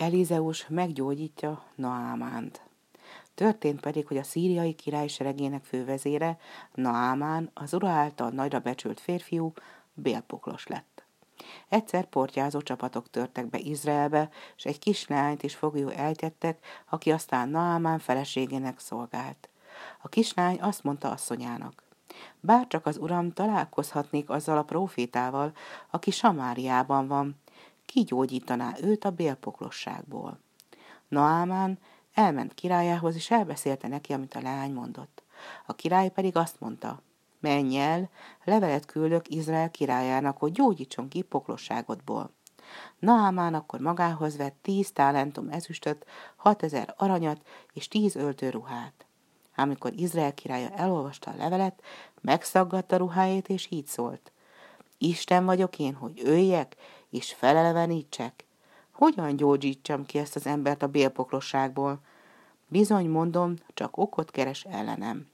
Elizeus meggyógyítja Naamánt. Történt pedig, hogy a szíriai király seregének fővezére, Naamán, az ura által nagyra becsült férfiú, bélpoklos lett. Egyszer portyázó csapatok törtek be Izraelbe, és egy kislányt is fogjú eltettek, aki aztán Naamán feleségének szolgált. A kislány azt mondta asszonyának, bár csak az uram találkozhatnék azzal a profétával, aki Samáriában van, kigyógyítaná őt a bélpoklosságból. Naámán elment királyához, és elbeszélte neki, amit a leány mondott. A király pedig azt mondta, menj el, levelet küldök Izrael királyának, hogy gyógyítson ki poklosságodból. Naámán akkor magához vett tíz talentum ezüstöt, hatezer aranyat és tíz öltőruhát. Amikor Izrael királya elolvasta a levelet, megszaggatta ruháját, és így szólt. Isten vagyok én, hogy öljek, és felelevenítsek? Hogyan gyógyítsam ki ezt az embert a bélpoklosságból? Bizony mondom, csak okot keres ellenem.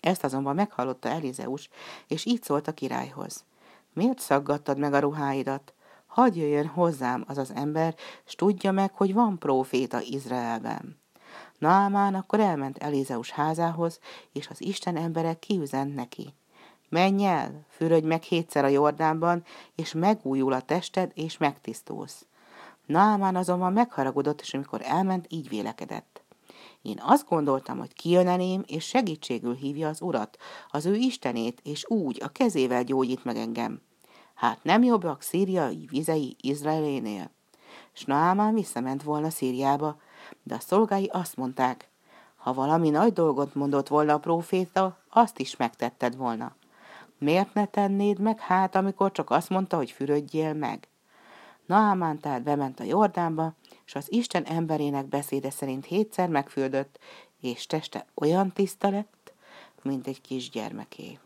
Ezt azonban meghallotta Elizeus, és így szólt a királyhoz. Miért szaggattad meg a ruháidat? Hadd jöjjön hozzám az az ember, és tudja meg, hogy van próféta Izraelben. Naamán akkor elment Elizeus házához, és az Isten emberek kiüzent neki. Menj el, fürödj meg hétszer a Jordánban, és megújul a tested, és megtisztulsz. Naamán azonban megharagudott, és amikor elment, így vélekedett. Én azt gondoltam, hogy kijön elém, és segítségül hívja az urat, az ő istenét, és úgy a kezével gyógyít meg engem. Hát nem jobbak szíriai vizei Izraelénél? S Naamán visszament volna Szíriába, de a szolgái azt mondták, ha valami nagy dolgot mondott volna a próféta, azt is megtetted volna. Miért ne tennéd meg hát, amikor csak azt mondta, hogy fürödjél meg? Naamán tehát bement a Jordánba, és az Isten emberének beszéde szerint hétszer megfürdött, és teste olyan tiszta lett, mint egy kisgyermeké.